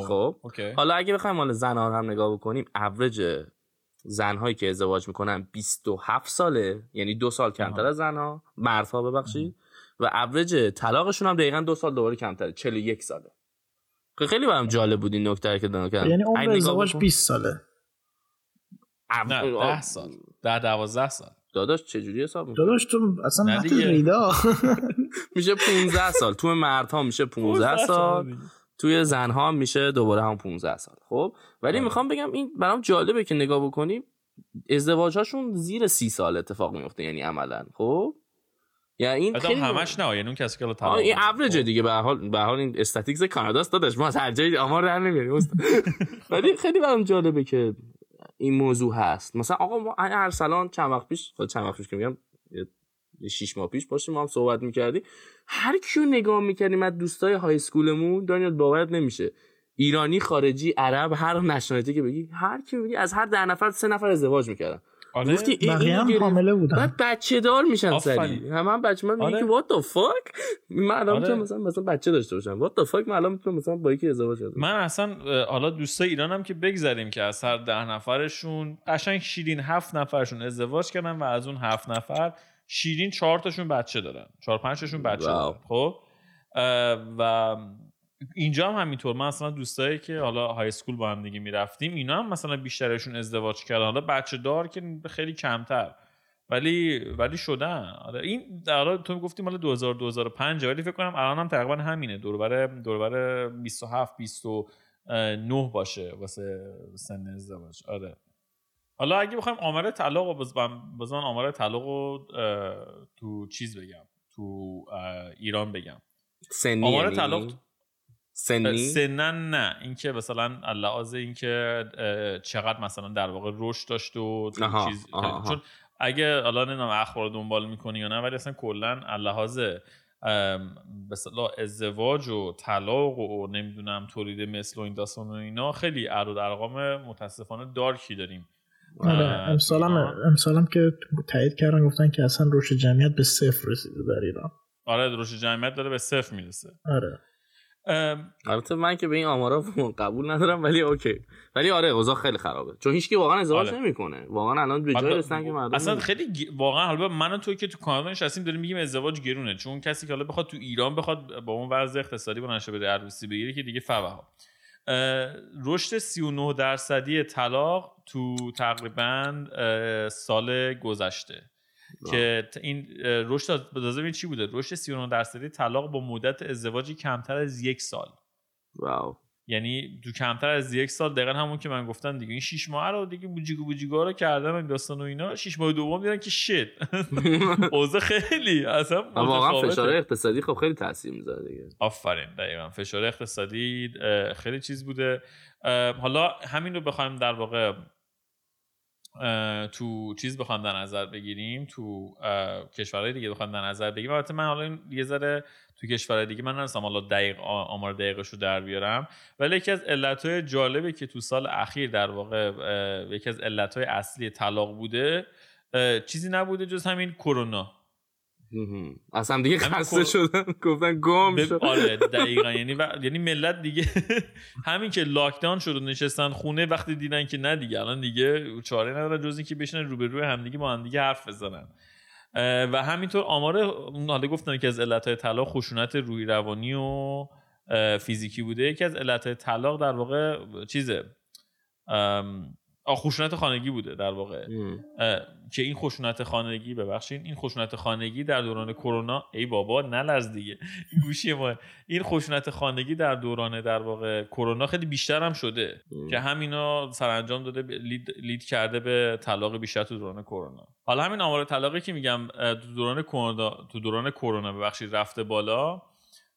خب؟ حالا اگه بخوایم مال زنها هم نگاه بکنیم اوریج زنهایی که ازدواج می‌کنن 27 ساله یعنی دو سال کمتر از زنها. مردها ببخشید. و اوریج طلاقشون هم دقیقا دو سال دوباره کمتره 41 ساله. خیلی برام جالب بود این نکته که دارم یعنی عمر ازدواج 20 ساله. نه ده سال. ده دوازده سال. داداش چجوری حساب می‌کنی داداش تو اصلا نه ریدا میشه 15 سال. تو ها میشه 15 سال توی زنها میشه دوباره هم 15 سال. خب؟ ولی آره. می‌خوام بگم این برام جالبه که نگاه بکنیم ازدواجهاشون زیر سی سال اتفاق میفته یعنی عملا. خب؟ یا این خیلی همش نه یعنی اون کسی که طلاق این اوریج دیگه. به حال به حال این استاتیکس کانادا است داداش. ما از هر جای آمار در نمیاریم. ولی خیلی برام جالبه که این موضوع هست. مثلا آقا ما ارسلان چند وقت پیش خود چند وقت پیش که میگم شیش ماه پیش باشیم ما هم صحبت می‌کردی هر کیو نگاه می‌کردیم از دوستای های اسکولمون دانیال باورت نمیشه. ایرانی خارجی عرب هر نشنالیتی که بگی هر کی بگی از هر ده نفر سه نفر ازدواج می‌کردن. آره. گفتی بقیه هم حامله بودن. بعد بچه دار میشن سری. همه هم بچه من میگه what the fuck من الان آره. مثلا مثلا بچه داشته باشم. what the fuck من الان می‌تونم مثلا با یکی ازدواج کنم من اصلا حالا دوستای ایرانم که بگذاریم که از هر ده نفرشون قشنگ شیرین هفت نفرشون ازدواج کردن و از اون هفت نفر شیرین چهار تاشون بچه دارن. چهار پنج تاشون بچه دارن. خب؟ و اینجا هم همینطور. من اصلا دوستایی که حالا های اسکول با هم دیگه می‌رفتیم اینا هم مثلا بیشترشون ازدواج کردن. حالا بچه دار که خیلی کمتر. ولی ولی شدن. آره این در تو گفتی مال 2000 2005 ولی فکر کنم الان هم تقریبا همینه. دوربر دوربر 27 29 باشه واسه سن ازدواج. آره. حالا اگه بخوایم آمار طلاق بزن آمار طلاق تو چیز بگم. تو ایران بگم. سنی آمار طلاق سنی؟ سنن نه. اینکه مثلا لحاظ اینکه چقدر مثلا در واقع رشد داشت و چیز چون اگه حالا نمی‌دونم اخبار دنبال می‌کنی یا نه ولی اصلا کلا لحاظ به ازدواج و طلاق و نمی‌دونم تولید مثل و این داستان و اینا خیلی اعداد ارقام متاسفانه دارکی داریم. آره امسالم امسالم که تایید کردن گفتن که اصلا رشد جمعیت به صفر رسیده در ایران. آره رشد جمعیت داره به صفر می‌رسه. آره. البته من که به این آمارا قبول ندارم ولی اوکی. ولی آره اوضاع خیلی خرابه. چون هیچکی واقعا ازدواج آره. نمی‌کنه. واقعا الان به جای رسن که مردم اصلا خیلی واقعا حالا من و تو که تو کانادا نشستیم داریم میگیم ازدواج گرونه. چون کسی که حالا بخواد تو ایران بخواد با اون وضع اقتصادی با نشه بده عروسی بگیره که دیگه فوا رشد 39 درصدی طلاق تو تقریبا سال گذشته. که این رشد به چی بوده؟ رشد 39 درصدی طلاق با مدت ازدواجی کمتر از یک سال. واو. یعنی دو کمتر از یک سال دقیقا همون که من گفتم دیگه. این شش ماه رو دیگه بوجیگو بوجیگو رو کردم این داستان و اینا. شش ماه دوم دیدن که شت اوضاع خیلی اصلا واقعا فشار اقتصادی خب خیلی تاثیر می‌ذاره دیگه. آفرین دقیقا. فشار اقتصادی خیلی چیز بوده. حالا همین رو بخوایم در واقع تو چیز بخوام در نظر بگیریم تو کشورهای دیگه بخوام در نظر بگیریم. البته من حالا یه ذره تو کشورهای دیگه من نرسم حالا دقیق آمار دقیقش رو در بیارم. ولی یکی از علتهای جالبه که تو سال اخیر در واقع یکی از علتهای اصلی طلاق بوده چیزی نبوده جز همین کرونا. اصلا دیگه خسته شدن گفتن گم شد. آره دقیقا. یعنی یعنی ملت دیگه همین که لاکداون شد و نشستن خونه وقتی دیدن که نه دیگه الان دیگه چاره ندارن جز اینکه بشینن روبروی همدیگه با همدیگه حرف بزنن. و همینطور آمار حالا گفتن که از علتهای طلاق خشونت روی روانی و فیزیکی بوده. یکی از علتهای طلاق در واقع چیزه؟ خشونت خانگی بوده در واقع. که این خشونت خانگی ببخشید این خشونت خانگی در دوران کرونا ای بابا نلرز دیگه. این گوشی ما. این خشونت خانگی در دوران در واقع کرونا خیلی بیشتر هم شده. که همینا سرانجام داده لید, لید کرده به طلاق بیشتر تو دوران کرونا. حالا همین آمار طلاقی که میگم تو دوران کرونا تو دوران کرونا ببخشید رفته بالا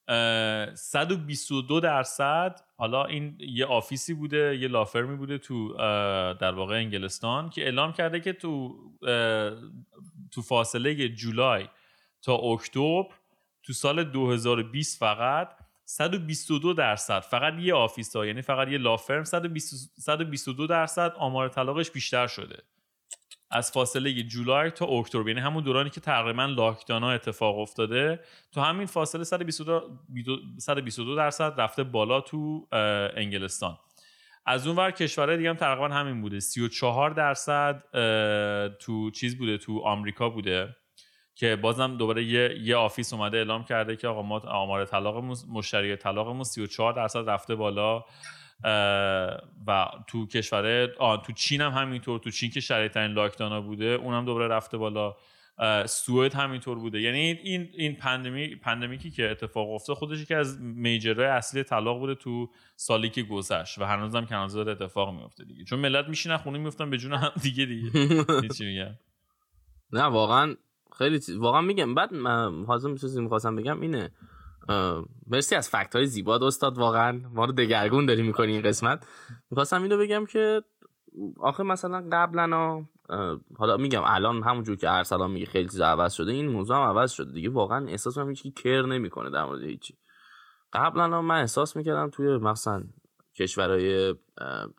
122 درصد حالا این یه آفیسی بوده یه لافرمی بوده تو در واقع انگلستان که اعلام کرده که تو تو فاصله جولای تا اکتبر تو سال 2020 فقط 122 درصد فقط یه office ها یعنی فقط یه law firm 122 درصد آمار طلاقش بیشتر شده. از فاصله جولای تا اکتبر. یعنی همون دورانی که تقریبا lockdown ها اتفاق افتاده. تو همین فاصله 122 درصد رفته بالا تو انگلستان. از اون ور کشورهای دیگه هم تقریبا همین بوده. 34 درصد تو چیز بوده تو آمریکا بوده. که بازم دوباره یه, یه office اومده اعلام کرده که آقا ما آمار طلاق مشتری طلاقمون 34 درصد رفته بالا. و تو کشور تو چین هم همینطور تو چین که شرایط این lockdown ا بوده اونم دوباره رفته بالا. سوئد همینطور بوده. یعنی این این pandemi pandemic ی که اتفاق افتاد خودش که از major های اصلی طلاق بوده تو سالی که گذشت و هنوزم کنازه داره اتفاق میفته دیگه. چون ملت میشینن خونه میفتن به جون هم دیگه دیگه. چی میگم؟ نه واقعا خیلی واقعا میگم. بعد حاضر چیزی می‌خواستم بگم اینه. مرسی از فکت های زیبا استاد واقعا ما رو دگرگون داری می‌کنی این قسمت. می‌خواستم اینو بگم که آخه مثلا قبلا حالا میگم الان همونجور که ارسلان میگه خیلی چیز عوض شده این موضوع هم عوض شده دیگه. واقعا احساس می‌کنم هیچی کر نمی‌کنه در مورد هیچی. قبلا من احساس می‌کردم توی مثلا کشورهای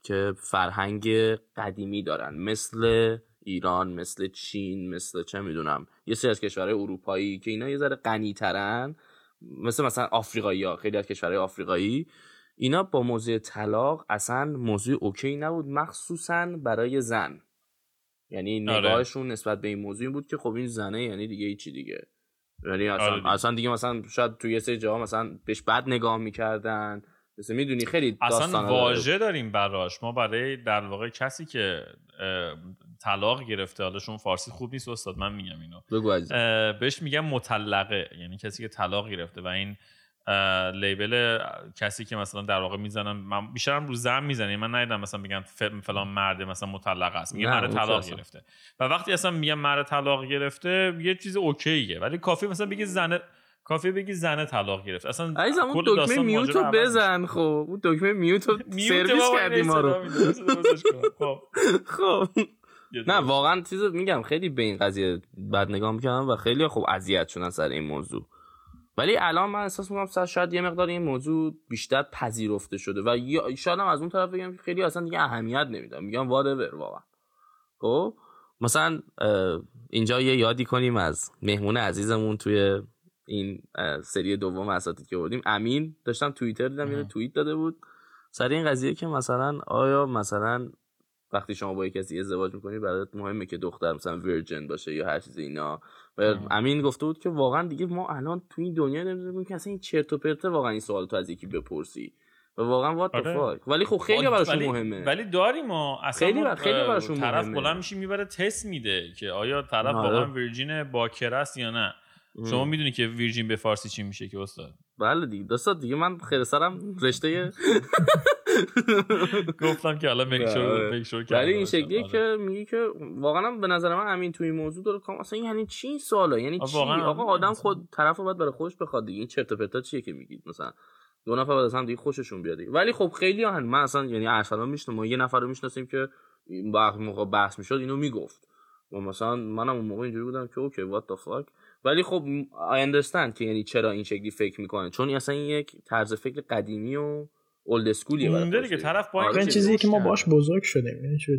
که فرهنگ قدیمی دارن مثل ایران مثل چین مثل چه می‌دونم یه سری از کشورهای اروپایی که اینا یه ذره غنی ترن مثل مثلا آفریقایی ها خیلی از کشورهای آفریقایی اینا با موضوع طلاق اصلا موضوع اوکی نبود مخصوصا برای زن. یعنی آره. نگاهشون نسبت به این موضوع بود که خب این زنه یعنی دیگه چی دیگه. یعنی اصلا, آره اصلا دیگه مثلا شاید توی یه سری جاها مثلا بهش بد نگاه می‌کردن. مثل می‌دونی خیلی اصلا واژه داریم براش. ما برای در واقع کسی که طلاق گرفته. حالشون فارسی خوب نیست استاد من میگم اینو. بگو بهش میگم مطلقه یعنی کسی که طلاق گرفته و این لیبل کسی که مثلا در واقع می‌زنن من بیشترم رو زن می‌زنه. من ندیدم مثلا میگن فلان مرد مثلا مطلق است. میگه مرد طلاق گرفته. و وقتی اصلا میگم مرد طلاق گرفته یه چیز اوکیه. ولی کافی مثلا بگی زن کافی بگی زنه طلاق گرفت اصلا عزیزم اون دکمه میوتو بزن خب. اون دکمه میوتو سرویس کردی ما رو. خب, خب. نه واقعا چیز میگم خیلی به این قضیه بد نگاه می‌کنم و خیلی خوب اذیت شدن سر این موضوع. ولی الان من احساس می‌کنم شاید یه مقدار این موضوع بیشتر پذیرفته شده و شاید هم از اون طرف بگم خیلی اصلا دیگه اهمیت نمیدم. میگم واده واقعا. خب؟ مثلا اینجا یه یادی کنیم از مهمون عزیزمون توی این سری دوم اساتید که بودیم امین داشتم توییتر دیدم یه توییت داده بود. سر این قضیه که مثلا آیا مثلا وقتی شما با کسی ازدواج می‌کنی برات مهمه که دختر مثلا ورجن باشه یا هر چیز اینا. و امین گفته بود که واقعا دیگه ما الان تو این دنیا نمی‌دونیم که اصلا این چرت و پرته واقعا این سوال تو از یکی بپرسی. و واقعا وات آره. ولی خب خیلی براشون. مهمه. ولی داریم ما. اصلا خیلی خیلی براشون طرف بلند میشه می‌بره تست میده که آیا طرف آره. واقعا ورجین باکر است یا نه. شما می‌دونی که ویرجین به فارسی چی میشه که استاد؟ بله دیگه. دوستاد دیگه. من خیلی سرم رشته گفتم که حالا میکشور میکشور ولی این شکلیه آره. که میگه که واقعا به نظر من همین توی موضوع داره کام اصلا یعنی چی سوالا؟ یعنی چی؟ آقا آدم خود طرف باید برای خودش بخواد دیگه. این چرت و پرتا چیه که میگید مثلا؟ دو نفر بعد از هم دیگه خوششون بیاد ولی خب خیلی هن. من اصلا یعنی ارسلان میشنم ما یه نفر رو می‌شناسیم که موقع بحث می‌شد اینو می‌گفت. و مثلا منم اون موقع اینجوری بودم که اوکی وات فاک ولی خب I understand که یعنی چرا این شکلی فکر می‌کنه. چون اصلا این یک طرز فکر قدیمی و اولد اسکولیه مونده دیگه طرف با این چیزی که ما باش بزرگ شدیم یعنی شد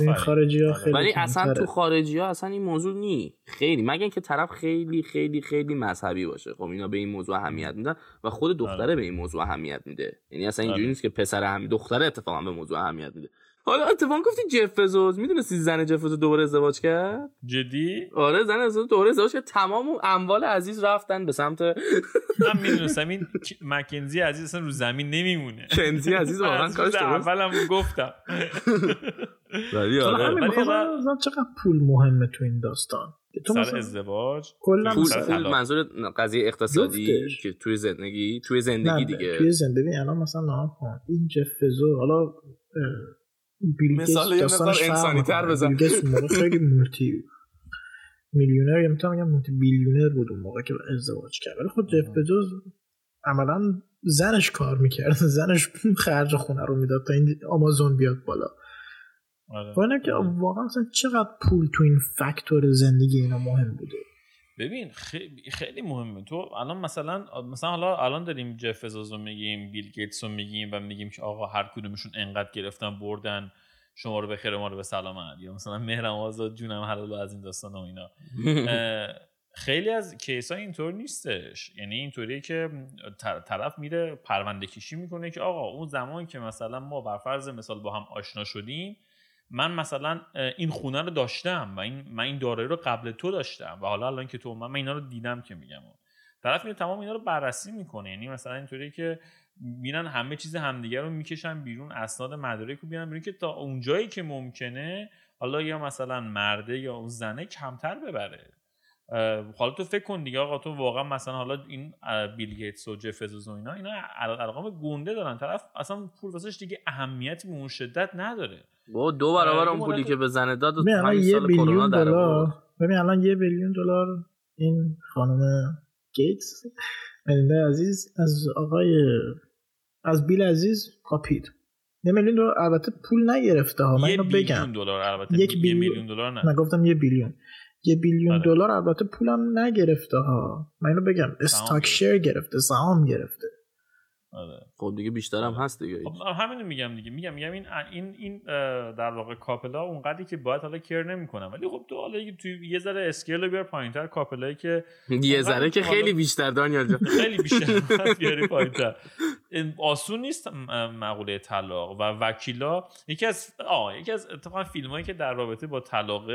این خارجی ها آره. خیلی ولی اصلا تو خارجی ها اصلا این موضوع نی. خیلی. مگه اینکه طرف خیلی خیلی خیلی مذهبی باشه. خب اینا به این موضوع اهمیت میدن و خود دختره آره. به این موضوع اهمیت میده. یعنی اصلا اینجوری آره. نیست که پسر هم دختره اتفاقا به موضوع اهمیت میده. حالا اتفاقا گفتی جف بزوز می‌دونستی زن جف بزوز دوباره ازدواج کرد؟ جدی؟ آره زن ازدواج دوباره ازدواج کرد. تمام اموال عزیز رفتن به سمت من می‌دونستم این مکنزی عزیز اصلا رو زمین نمیمونه. کنزی عزیز واقعا کارش درست؟ اولم گفتم. ولی آره. چقدر پول مهمه تو این داستان. تو سر ازدواج؟ کلا پول منظور قضیه اقتصادی که توی زندگی توی زندگی دیگه. توی زندگی. الان مثلا این جف بزوز حالا مثال یه مقدار انسانی تر بزن. خیلی مولتی میلیونر یا می‌تونم بگم مولتی بیلیونر بود اون موقع که ازدواج کرد. ولی خود جف بجوز عملا زنش کار می‌کرد. زنش خرج خونه رو می‌داد تا این آمازون بیاد بالا. آره. که واقعا مثلا چقدر پول تو این فاکتور زندگی اینا مهم بوده؟ ببین خیلی خیلی مهمه. تو الان مثلا مثلا حالا الان داریم جف رو میگیم بیل گیتس رو میگیم و میگیم که آقا هر کدومشون انقدر گرفتن بردن شما رو به خیر ما رو به سلامت یا مثلا مهرم آزاد جونم حلال از این داستان و اینا. خیلی از کیس ها اینطور نیستش. یعنی اینطوریه که طرف میره پرونده کشی می‌کنه که آقا اون زمان که مثلا ما بر فرض مثال با هم آشنا شدیم من مثلا این خونه رو داشتم و این من این دارایی رو قبل تو داشتم و حالا الان که تو من, من اینا رو دیدم که میگم. طرف میره تمام اینا رو بررسی می‌کنه. یعنی مثلا اینطوری که میرن همه چیز همدیگه رو می‌کشن بیرون اسناد مدارک رو بیارن بیرون که تا اونجایی که ممکنه حالا یا مثلا مرده یا اون زنه کمتر ببره. حالا تو فکر کن دیگه آقا تو واقعا مثلا حالا این بیل گیتس و جف و اینا اینا ارقام گنده دارن. طرف اصلا پول واسش دیگه اهمیتی به اون شدت نداره. با دو برابر اون پولی که به زن داد همین سال کرونا دلار. ببین الان یه بیلیون دلار این خانم گیتس ملیندا عزیز از آقای از بیل عزیز کاپید. یه میلیون دلار البته پول نگرفته ها من اینو بگم. دلار البته یک میلیون دلار نه. من گفتم یه بیلیون. یه بیلیون بله. دلار البته پولم نگرفته ها. من اینو بگم استاک شیر گرفته سهام گرفته. آره. خب دیگه بیشتر هم هست دیگه. خب همینو میگم دیگه. میگم میگم این این این در واقع کاپلا اونقدری که باید حالا کر نمی‌کنم ولی خب تو حالا توی یه ذره اسکیل بیار پایینتر. کاپلایی که یه ذره که خیلی بیشتر دانیال جان. خیلی بیشتر بیاری پایینتر. آسون نیست مقوله طلاق. و وکیلا یکی از آه یکی از اتفاقا فیلمایی که در رابطه با طلاق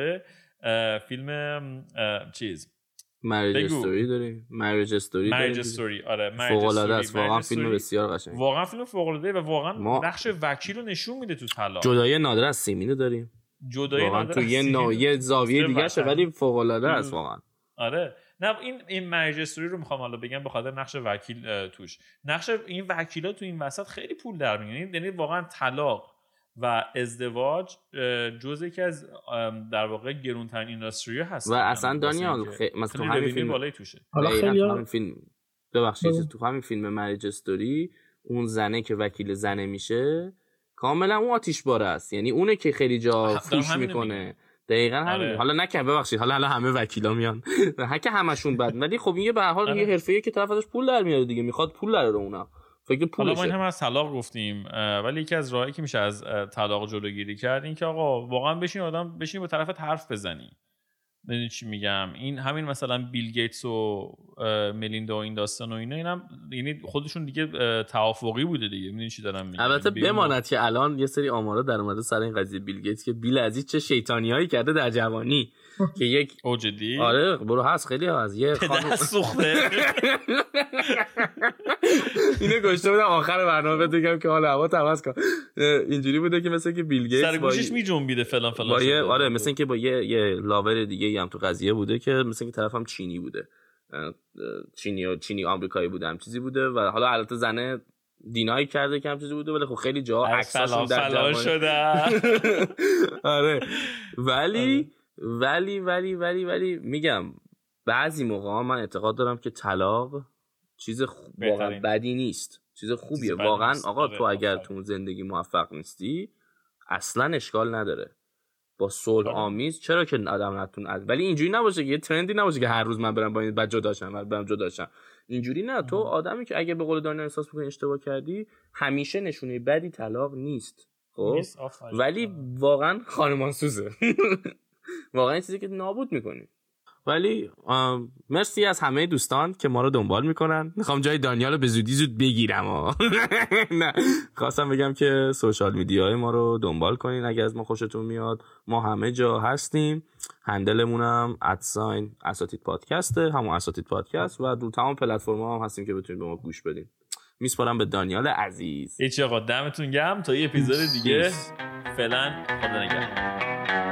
فیلم چیز مریج استوری داریم مریج استوری مریج استوری آره فوق العاده است. واقعا فیلم بسیار قشنگ. واقعا فیلم فوق العاده و واقعا. نقش وکیل رو نشون میده تو طلاق جدای نادر از سیمینو داریم. جدای نادر تو یه نوع یه زاویه دیگه شه ولی فوق العاده است واقعا. آره. نه این این مریج استوری رو می‌خوام حالا بگم به خاطر نقش وکیل توش. نقش این وکیلا تو این وسط خیلی پول در میارن یعنی واقعا طلاق. و ازدواج جز یکی از در واقع گرونترین اینداستری هست و اصلا دانیال خ... مثلا تو همین فیلم بالای توشه. حالا خیلی همین فیلم ببخشید تو همین فیلم مریج استوری اون زنه که وکیل زنه میشه کاملا اون آتیش باره است. یعنی اونه که خیلی جا فوش می‌کنه. دقیقا همین آره. حالا نکن ببخشید حالا حالا همه وکیلا میان. هک همشون بد. ولی خب این به هر حال یه آره. حرفه‌ایه که طرف ازش پول در میاره دیگه. می‌خواد پول در اونم. فکر حالا ما هم از طلاق گفتیم ولی یکی از راهایی که میشه از طلاق جلوگیری کرد این که آقا واقعا بشین آدم بشین با طرفت حرف بزنی. ببینید چی میگم؟ این همین مثلا بیل گیتس و ملیندا و این داستان و اینا اینم یعنی خودشون دیگه توافقی بوده دیگه. می‌دونی چی دارم میگم؟ البته بماند که الان یه سری آمارا در اومده سر این قضیه بیل گیتس که بیل عزیز چه شیطانیایی کرده در جوانی. که یک او جدی؟ آره برو هست خیلی از یه خانم سوخته. اینو گشته بودم آخر برنامه بگم که حالا هوا عوض کن. اینجوری بوده که مثل که بیل گیتس سر گوشش میجنبیده فلان فلان آره مثل که با یه یه لاور دیگه هم تو قضیه بوده که مثل که طرفم چینی بوده. چینی و چینی آمریکایی بوده هم چیزی بوده و حالا البته زنه دینای کرده که هم چیزی بوده ولی خب خیلی جا عکساشون در شده. آره. ولی ولی ولی ولی ولی میگم بعضی موقع من اعتقاد دارم که طلاق چیز واقعا بدی نیست. چیز خوبیه. واقعا آقا آره، تو اگر تو زندگی موفق نیستی اصلا اشکال نداره. با صلح آره. آمیز چرا که آدم نتون از ولی اینجوری نباشه که یه ترندی نباشه که هر روز من برم با این بعد جدا برم جدا اینجوری نه. تو آدمی که اگه به قول دانیال احساس بکنی اشتباه کردی همیشه نشونه بدی طلاق نیست. خب؟ ولی واقعا خانمان سوزه. واقعا چیزی که نابود می‌کنی. ولی مرسی از همه دوستان که ما رو دنبال می‌کنن. می‌خوام جای دانیال رو به زودی زود بگیرم نه. خواستم بگم که سوشال میدیای ما رو دنبال کنین اگه از ما خوشتون میاد. ما همه جا هستیم. هندلمونم ادساین اساتید پادکسته همون اساتید پادکست و دو تمام پلتفرم هم هستیم که بتونید به ما گوش بدین. میسپارم به دانیال عزیز. هیچ آقا دمتون گم تا یه اپیزود دیگه. فعلا خدا نگهدار.